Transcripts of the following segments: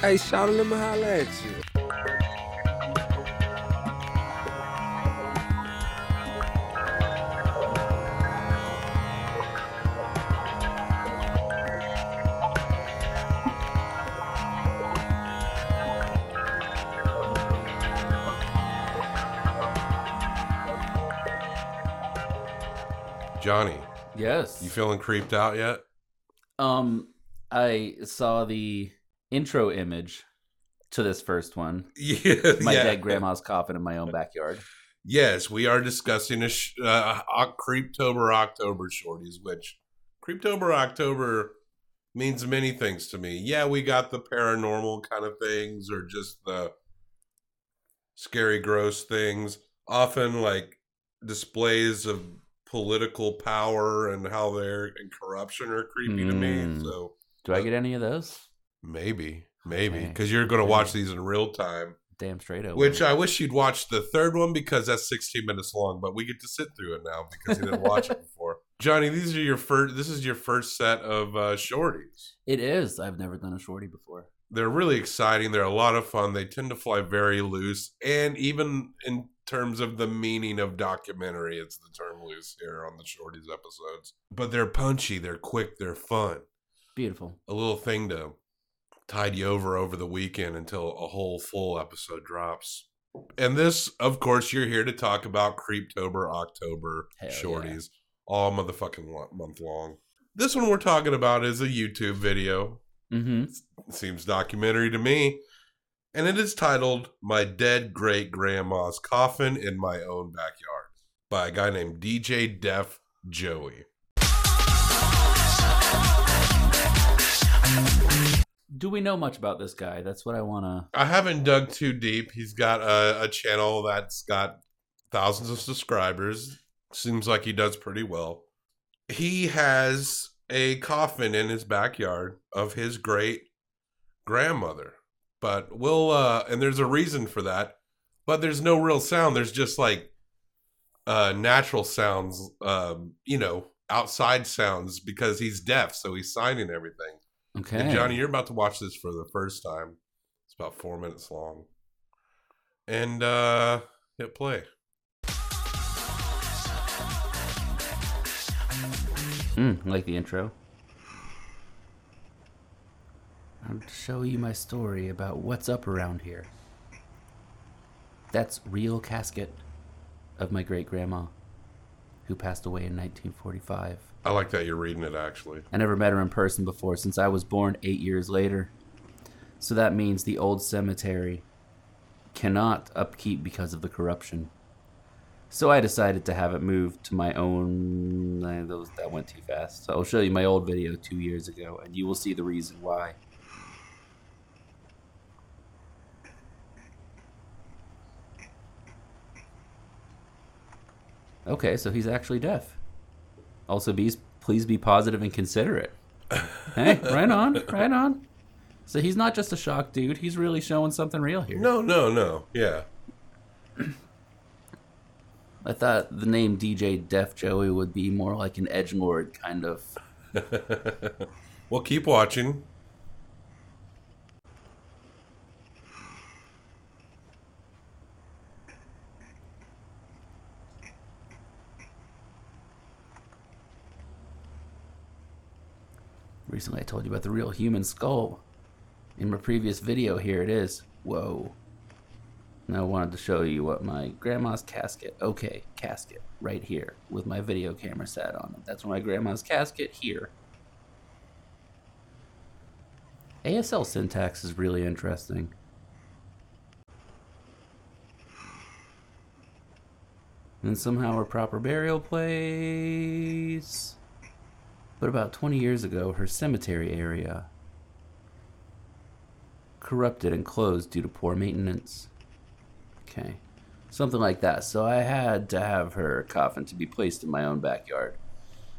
Hey, shout out, let me holla at you. Johnny, Yes. you feeling creeped out yet? um, I saw the intro image to this first one. Yeah, My yeah. dead grandma's coffin in my own backyard. Yes, we are discussing a sh- uh, Creeptober October shorties, which Creeptober October means many things to me. Yeah, we got the paranormal kind of things, or just the scary, gross things. Often, like displays of political power and how they're and corruption are creepy to me. Mm. So Do I get any of those? Maybe, maybe Okay. because you're going to watch these in real time. Damn straight over. Which I wish you'd watch the third one because that's 16 minutes long, but we get to sit through it now because you didn't watch it before. Johnny, these are your first. This is your first set of uh, shorties. it is. I've never done a shorty before. They're really exciting. They're a lot of fun. They tend to fly very loose, and even in terms of the meaning of documentary, it's the term loose here on the shorties episodes. But they're punchy. They're quick. They're fun. Beautiful. A little thing to tide you over over the weekend until a whole full episode drops. And this, of course, you're here to talk about Creeptober, October Hell shorties, all motherfucking month long. This one we're talking about is a YouTube video. Mm-hmm. It seems documentary to me. And it is titled My Dead Great Grandma's Coffin in My Own Backyard by a guy named DJ Def Joey. Do we know much about this guy? That's what I want to. I haven't dug too deep. He's got a, a channel that's got thousands of subscribers. Seems like he does pretty well. He has a coffin in his backyard of his great grandmother. But we'll uh and there's a reason for that. But there's no real sound. There's just like uh natural sounds um you know, outside sounds because he's deaf, so he's signing everything. Okay. And Johnny, you're about to watch this for the first time. It's about four minutes long. And uh hit play. Mm, like the intro. I'll show you my story about what's up around here. That's real casket of my great grandma, who passed away in 1945. I like that you're reading it actually. I never met her in person before since I was born eight years later. So that means the old cemetery cannot upkeep because of the corruption. So I decided to have it moved to my own. eh, Those that went too fast. So I'll show you my old video two years ago, and you will see the reason why. Okay, so he's actually deaf. Also, be please be positive and considerate. hey, right on, right on. So he's not just a shock dude. He's really showing something real here. No, no, no. Yeah. I thought the name DJ Def Joey would be more like an edge lord kind of. well, keep watching. Recently, I told you about the real human skull. In my previous video, here it is. Whoa. Now I wanted to show you what my grandma's casket. Okay, casket right here with my video camera sat on it. That's my grandma's casket here. ASL syntax is really interesting. And somehow a proper burial place. But about 20 years ago, her cemetery area corrupted and closed due to poor maintenance. Okay. Something like that. So I had to have her coffin to be placed in my own backyard.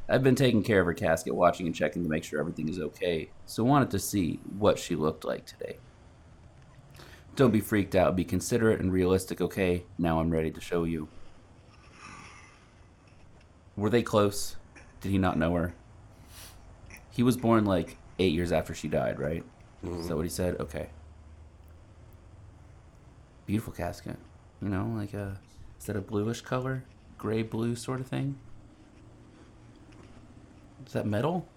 I've been taking care of her casket, watching and checking to make sure everything is okay. So wanted to see what she looked like today. Don't be freaked out, be considerate and realistic, okay? Now I'm ready to show you. Were they close? Did he not know her? He was born like eight years after she died, right? Mm-hmm. Is that what he said? Okay. Beautiful casket. You know, like a is that a bluish color, gray blue sort of thing? Is that metal?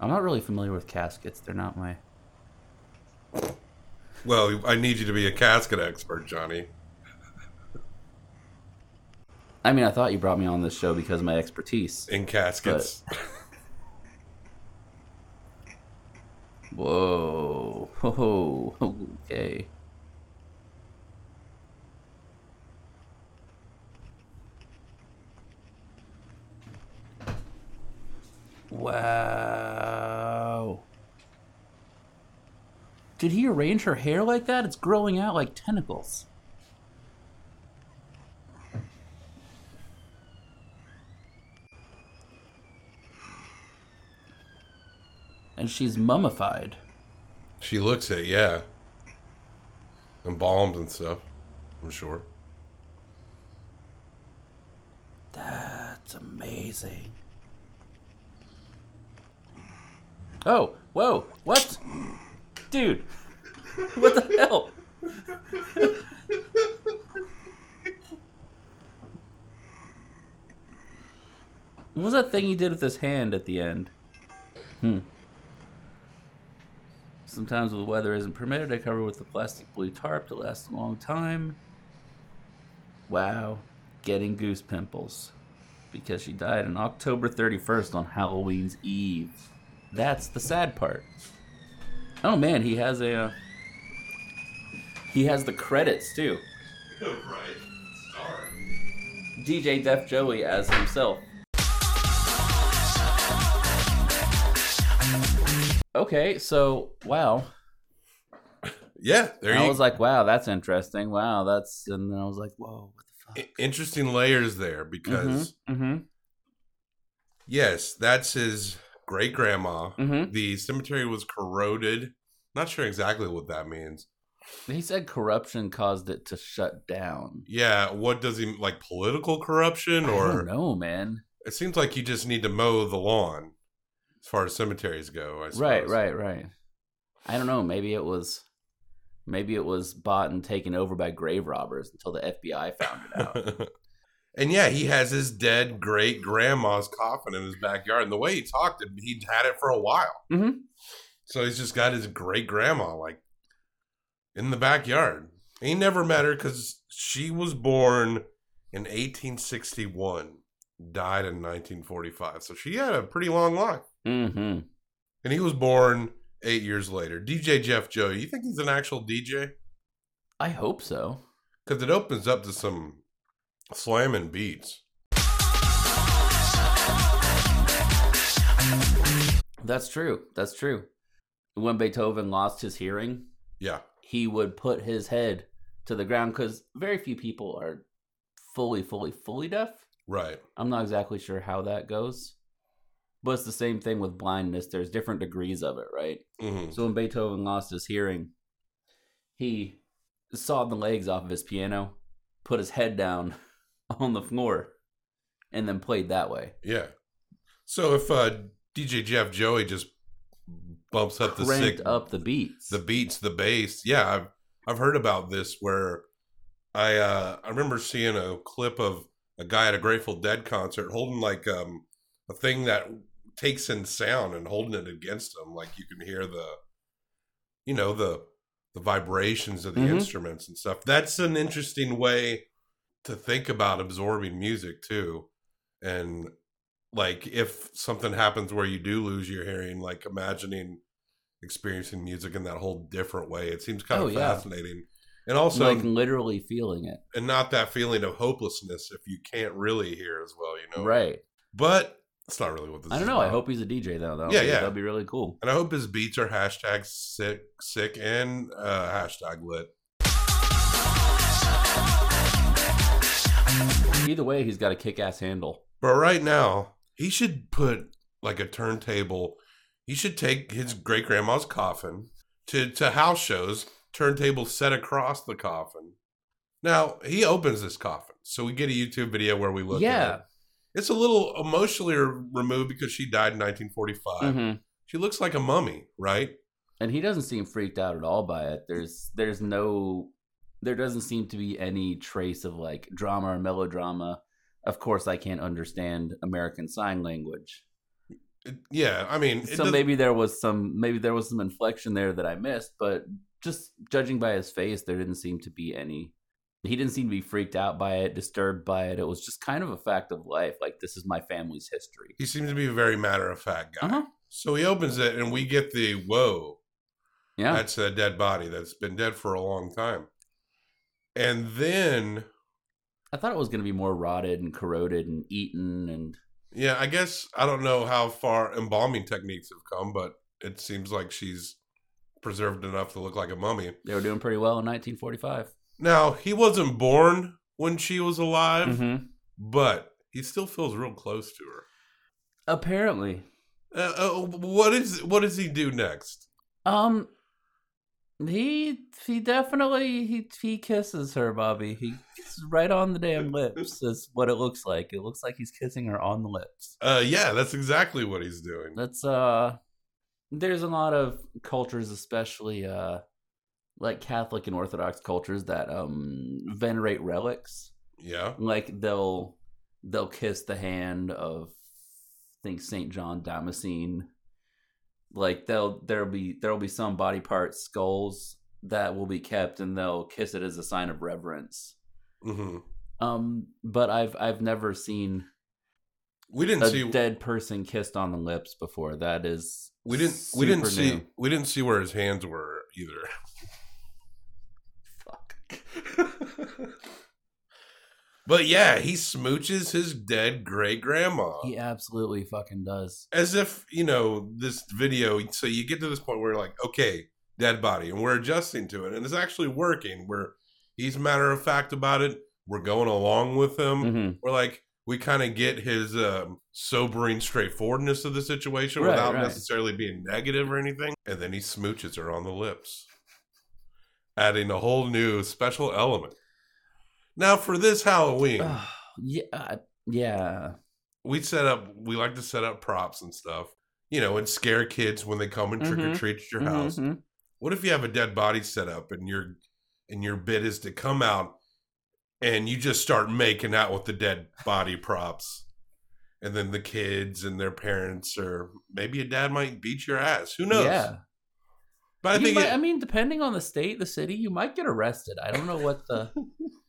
I'm not really familiar with caskets. They're not my. Well, I need you to be a casket expert, Johnny. I mean, I thought you brought me on this show because of my expertise. In caskets. Whoa. Whoa. Okay. Wow. Did he arrange her hair like that? It's growing out like tentacles. And she's mummified. She looks it, yeah. Embalmed and stuff, I'm sure. That's amazing. Oh, whoa, what? Dude, what the hell? what was that thing he did with his hand at the end? Hmm. Sometimes when the weather isn't permitted, I cover with a plastic blue tarp to last a long time. Wow, getting goose pimples. Because she died on October 31st on Halloween's Eve. That's the sad part. Oh man, he has a. Uh, he has the credits too. right. DJ Def Joey as himself. Okay, so wow. Yeah, there I you was like, wow, that's interesting. Wow, that's and then I was like, whoa, what the fuck? Interesting layers there because, Mm-hmm. yes, that's his great grandma. Mhm. The cemetery was corroded. Not sure exactly what that means. He said corruption caused it to shut down. Yeah, what does he like? Political corruption, or don't man. it seems like you just need to mow the lawn, as far as cemeteries go. I suppose. Right, right, right. I don't know. Maybe it was, maybe it was bought and taken over by grave robbers until the FBI found it out. and yeah, he has his dead great grandma's coffin in his backyard. And the way he talked, it, he'd had it for a while. Mhm. So he's just got his great grandma like in the backyard. He never met her because she was born in 1861, died in 1945. So she had a pretty long life. Mm-hmm. And he was born eight years later. DJ Def Joe, you think he's an actual DJ? I hope so. Because it opens up to some slamming beats. That's true. That's true. When Beethoven lost his hearing, Yeah. he would put his head to the ground because very few people are fully, fully, fully deaf. Right. I'm not exactly sure how that goes. But it's the same thing with blindness. There's different degrees of it, right? hmm So when Beethoven lost his hearing, he sawed the legs off of his piano, put his head down on the floor, and then played that way. Yeah. So if uh, DJ Def Joey just bumps up the Cranked sick, up the beats. the beats, the bass, yeah, I've I've heard about this where I uh, I remember seeing a clip of a guy at a Grateful Dead concert holding like um, a thing that takes in sound and holding it against them like you can hear the, you know the the vibrations of the Mhm. instruments and stuff. That's an interesting way to think about absorbing music too, and like if something happens where you do lose your hearing, like imagining experiencing music in that whole different way. It seems kind Oh, of yeah. fascinating. And also like literally feeling it. and not that feeling of hopelessness if you can't really hear as well, you know. Right. But it's not really what this I don't know. I hope he's a DJ though. That'll Yeah, be, yeah. That'd be really cool. and I hope his beats are hashtag sick sick and uh hashtag lit. Either way, he's got a kick-ass handle. But right now, he should put like a turntable. He should take his great grandma's coffin to, to house shows, turntable set across the coffin. Now, he opens this coffin. So we get a YouTube video where we look at yeah. It. It's a little emotionally removed because she died in 1945. Mhm. She looks like a mummy, right? and he doesn't seem freaked out at all by it. There's there's no there doesn't seem to be any trace of like drama or melodrama. Of course, I can't understand American Sign Language, yeah, I mean, so maybe there was some maybe there was some inflection there that I missed. But just judging by his face, there didn't seem to be any. He didn't seem to be freaked out by it, disturbed by it. It was just kind of a fact of life. Like this is my family's history. he seems to be a very matter of fact guy. Uh huh. So he opens it, and we get the whoa. Yeah. That's a dead body that's been dead for a long time. And then, I thought it was going to be more rotted and corroded and eaten and yeah, I guess I don't know how far embalming techniques have come, but it seems like she's preserved enough to look like a mummy. they were doing pretty well in 1945. Now, he wasn't born when she was alive, Mm-hmm. but he still feels real close to her. Apparently, Uh, uh, what is what does he do next? um, he he definitely he he kisses her, Bobby. He kisses right on the damn lips. Is what it looks like. It looks like he's kissing her on the lips. Uh, yeah, that's exactly what he's doing. That's uh, there's a lot of cultures, especially uh, like Catholic and Orthodox cultures that um venerate relics. Yeah, like they'll they'll kiss the hand of I think Saint John Damascene. Like they'll there'll be there'll be some body parts, skulls that will be kept and they'll kiss it as a sign of reverence. hmm Um, but I've I've never seen we didn't a see dead person kissed on the lips before. That is we didn't we didn't see new. we didn't see where his hands were either. Fuck. But yeah, he smooches his dead great grandma. He absolutely fucking does. As if, you know, this video, so you get to this point where you're like, okay, dead body, and we're adjusting to it, and it's actually working. We're he's matter of fact about it. We're going along with him. hmm We're like, we kind of get his um, sobering straightforwardness of the situation Right, without right. necessarily being negative or anything. And then he smooches her on the lips, adding a whole new special element. Now, for this Halloween, yeah, uh, yeah. we set up we like to set up props and stuff you know and scare kids when they come and trick or Mhm. treat at your house Mhm. what if you have a dead body set up and your and your bit is to come out and you just start making out with the dead body props and then the kids and their parents or maybe a dad might beat your ass who knows Yeah. but i You think might- it- I mean, depending on the state, the city, you might get arrested. I don't know what the.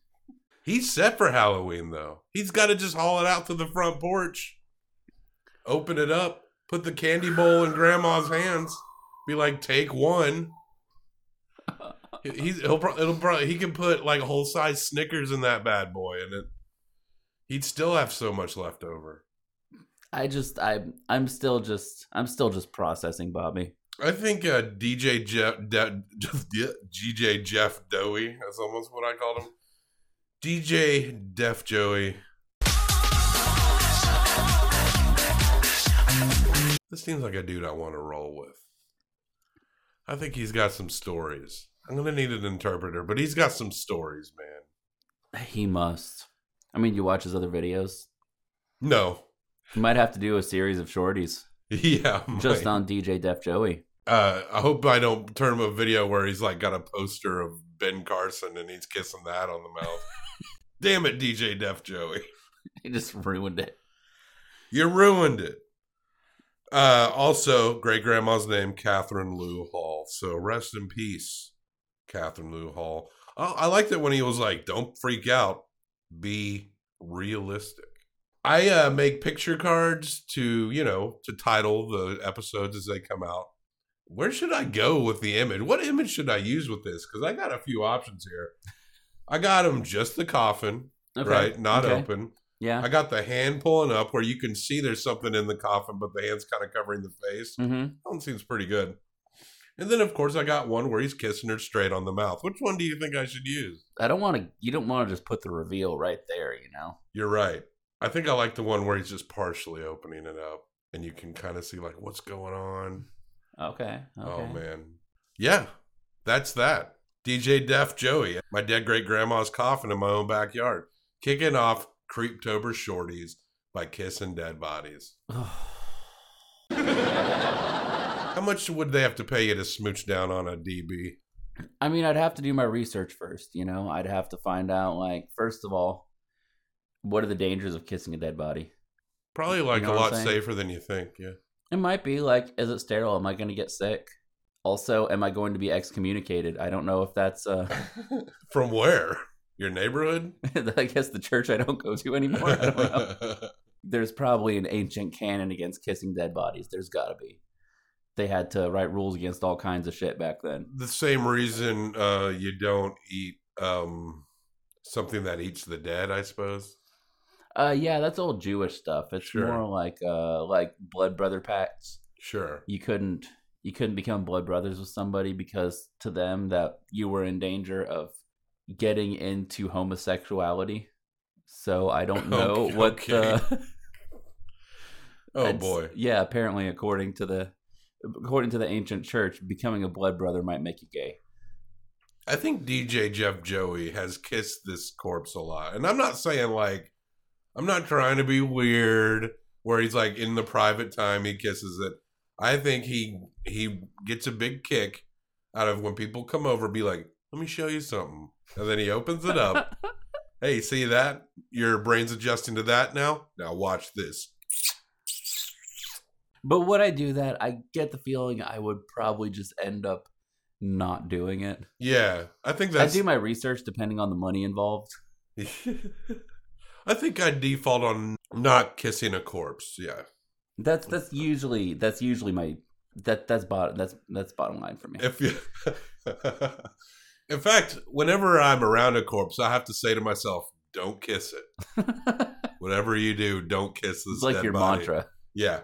he's set for halloween though. He's got to just haul it out to the front porch. Open it up. Put the candy bowl in grandma's hands. Be like take one. He- he's he'll pro- it'll probably he can put like a whole size snickers in that bad boy and it he'd still have so much left over. I just, I, I'm still just, I'm still just processing, Bobby. i think uh dj jeff De- gj jeff dowie that's almost what i called him dj def joey. This seems like a dude i want to roll with. I think he's got some stories. I'm gonna need an interpreter but he's got some stories man. He must. I mean, you watch his other videos. no. You might have to do a series of shorties. Yeah just on DJ Def Joey. uh i hope i don't turn him a video where he's like got a poster of ben carson and he's kissing that on the mouth damn it dj def joey. He just ruined it. you ruined it. Uh also great grandma's name catherine lou hall. So rest in peace catherine lou hall. I, I liked it when he was like don't freak out. Be realistic. I uh make picture cards to you know to title the episodes as they come out. Where should i go with the image? What image should i use with this? Because i got a few options here i got him just the coffin Okay. right not okay. open Yeah. I got the hand pulling up where you can see there's something in the coffin, but the hand's kind of covering the face. mm-hmm. That one seems pretty good. And then, of course, I got one where he's kissing her straight on the mouth. Which one do you think I should use? I don't want to. You don't want to just put the reveal right there. You know. You're right. I think I like the one where he's just partially opening it up and you can kind of see, like, what's going on. Okay. Okay. Oh, man. Yeah, that's that. DJ Def Joey, my dead great grandma's coffin in my own backyard. Kicking off Creeptober Shorties by Kissing Dead Bodies. How much would they have to pay you to smooch down on a DB? I mean, I'd have to do my research first. You know, I'd have to find out, like, first of all, what are the dangers of kissing a dead body? Probably like know a lot safer than you think. Yeah. It might be like, is it sterile? Am I going to get sick? Also, am I going to be excommunicated? I don't know if that's, uh, From where? Your neighborhood? I guess the church I don't go to anymore. I don't know. There's probably an ancient canon against kissing dead bodies. There's got to be. They had to write rules against all kinds of shit back then. the same reason uh, you don't eat um, something that eats the dead, I suppose. Uh, yeah, that's old Jewish stuff. It's Sure. more like, uh, like blood brother pacts. Sure. you couldn't you couldn't become blood brothers with somebody because to them that you were in danger of getting into homosexuality so i don't know Okay, what okay. the Oh boy. yeah apparently according to the according to the ancient church becoming a blood brother might make you gay I think DJ Def Joey has kissed this corpse a lot. And I'm not saying like I'm not trying to be weird where he's like in the private time he kisses it. I think he he gets a big kick out of when people come over be like, "Let me show you something." And then he opens it up. hey, see that? Your brain's adjusting to that now? Now watch this. but would i do that i get the feeling i would probably just end up not doing it Yeah, I think that's. i do my research depending on the money involved I think I default on not kissing a corpse. Yeah. That's that's usually that's usually my that that's bottom that's that's bottom line for me. If you, in fact, whenever I'm around a corpse, I have to say to myself, "Don't kiss it. Whatever you do, don't kiss this." it's like your body." mantra. Yeah,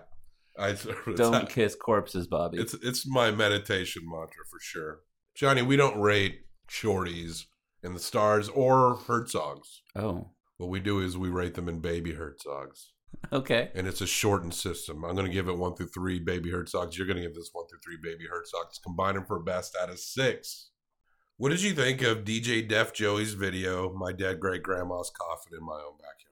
I Don't kiss corpses, Bobby. it's it's my meditation mantra for sure, Johnny. We don't rate shorties in the stars or Herzogs. oh, What we do is we rate them in baby Herzogs. okay. and it's a shortened system. I'm going to give it one through three baby Herzogs. You're going to give this one through three baby Herzogs. Combine them for a best out of six. What did you think of DJ Def Joey's video, My Dead Great Grandma's Coffin in My Own Backyard?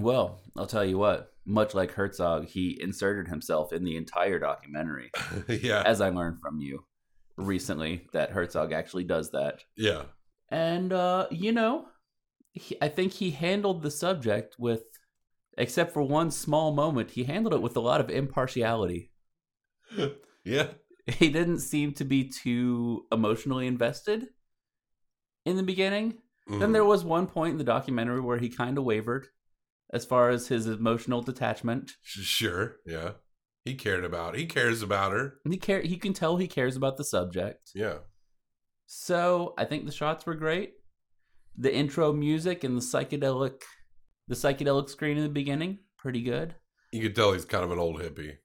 Well, I'll tell you what. Much like Herzog, he inserted himself in the entire documentary, yeah. as I learned from you recently that Herzog actually does that. Yeah. And uh, you know, he, I think he handled the subject with, except for one small moment, he handled it with a lot of impartiality. Yeah. he didn't seem to be too emotionally invested in the beginning. Then Mhm. there was one point in the documentary where he kind of wavered as far as his emotional detachment. Sure. Yeah. He cared about He cares about her. He care he can tell he cares about the subject. Yeah. So, I think the shots were great. The intro music and the psychedelic the psychedelic screen in the beginning, pretty good. You could tell he's kind of an old hippie.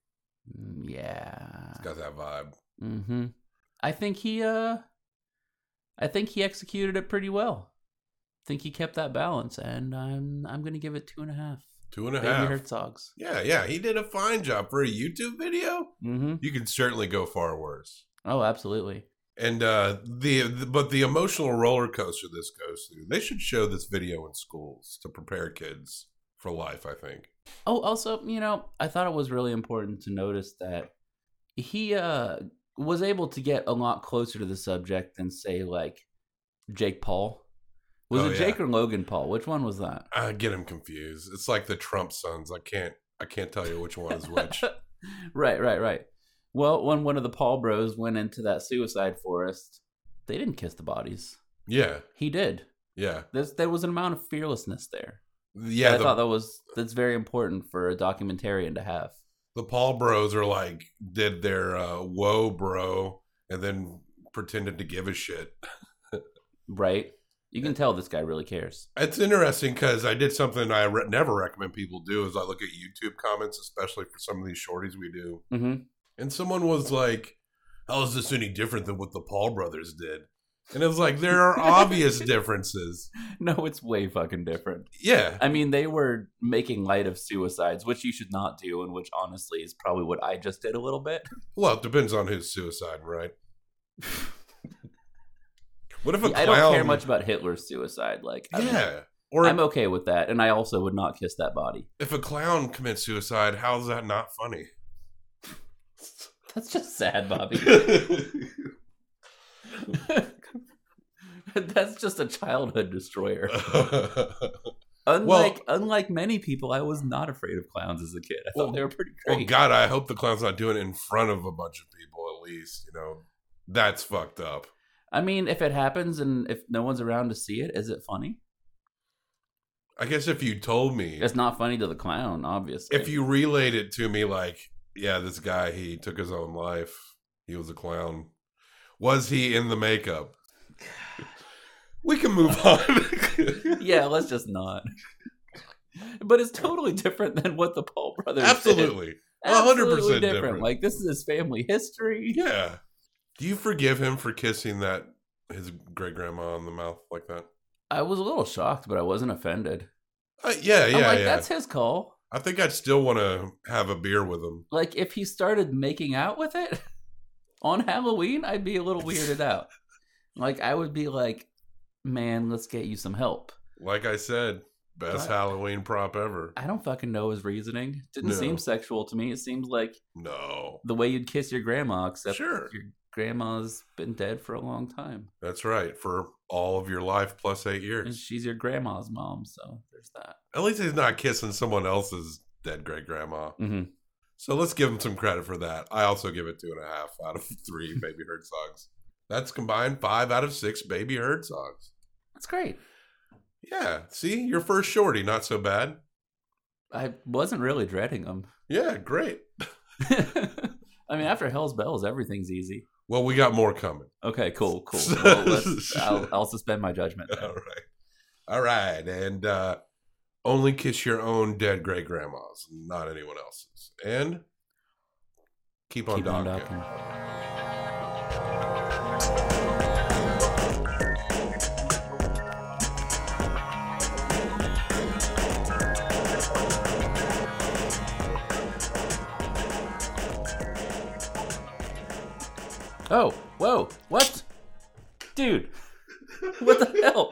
Mm, Yeah. He's got that vibe. Mm-hmm. I think he uh I think he executed it pretty well. I think he kept that balance and I'm I'm gonna give it two and a half. Two and a Baby half. Herzogs. Yeah. Yeah. He did a fine job for a YouTube video. Mm-hmm. You can certainly go far worse. Oh, absolutely. And uh, the, the but the emotional roller coaster this goes through. They should show this video in schools to prepare kids for life. I think. Oh, also, you know, I thought it was really important to notice that he uh was able to get a lot closer to the subject than say like Jake Paul. Was Oh, it yeah. Jake or Logan Paul? Which one was that? I get him confused. It's like the Trump sons. I can't I can't tell you which one is which. right, right, right. Well, when one of the Paul bros went into that suicide forest, they didn't kiss the bodies. yeah, He did. yeah, There's, there was an amount of fearlessness there. yeah. I thought that was that's very important for a documentarian to have. the Paul Bros are like did their uh, whoa bro and then pretended to give a shit. Right? You can tell this guy really cares. It's interesting because I did something I re- never recommend people do. Is I look at YouTube comments, especially for some of these shorties we do. hmm And someone was like, How is this any different than what the Paul brothers did? And it was like, There are obvious differences. No, it's way fucking different. Yeah. I mean, they were making light of suicides, which you should not do, and which honestly is probably what I just did a little bit. Well, it depends on who's suicide, right? What if a clown? I don't care much about Hitler's suicide. Like, I'm, Yeah. Or I'm okay with that, and I also would not kiss that body. if a clown commits suicide, how's that not funny? That's just sad, Bobby. That's just a childhood destroyer. Unlike unlike many people, I was not afraid of clowns as a kid. I thought Well- they were pretty well, great. God, I hope the clown's not doing it in front of a bunch of people. At least, you know, that's fucked up. I mean, if it happens and if no one's around to see it, is it funny? I guess if you told me, It's not funny to the clown, obviously. if you relayed it to me, like, yeah, this guy he took his own life. He was a clown. Was he in the makeup? We can move on. yeah, let's just not. But it's totally different than what the Paul brothers did. Absolutely. A hundred Absolutely percent different. Like this is his family history. Yeah. Do you forgive him for kissing that his great grandma on the mouth like that? I was a little shocked, but I wasn't offended. Uh, yeah, yeah, I'm like, yeah. that's his call. I think I'd still want to have a beer with him. Like if he started making out with it on Halloween, I'd be a little weirded out. Like I would be like, man, let's get you some help. Like I said, best Halloween prop ever. I don't fucking know his reasoning. Didn't No. seem sexual to me. It seems like No. the way you'd kiss your grandma, except Sure. your grandma's been dead for a long time. That's right. For all of your life plus eight And years. she's your grandma's mom, so there's that. At least he's not kissing someone else's dead great grandma. Mm-hmm. So let's give him some credit for that. I also give it two and a half out of three baby Herzogs. That's combined five out of six baby Herzogs. That's great. Yeah. See, your first shorty, not so bad. I wasn't really dreading them. Yeah, great. I mean, after Hell's Bells, everything's easy. Well, we got more coming. Okay, cool, cool. Well, let's, I'll, I'll suspend my judgment. then. All right. All right. And uh, only kiss your own dead great grandmas, not anyone else's. And keep on Keep on docking. docking. Oh, whoa, what? Dude, what the hell?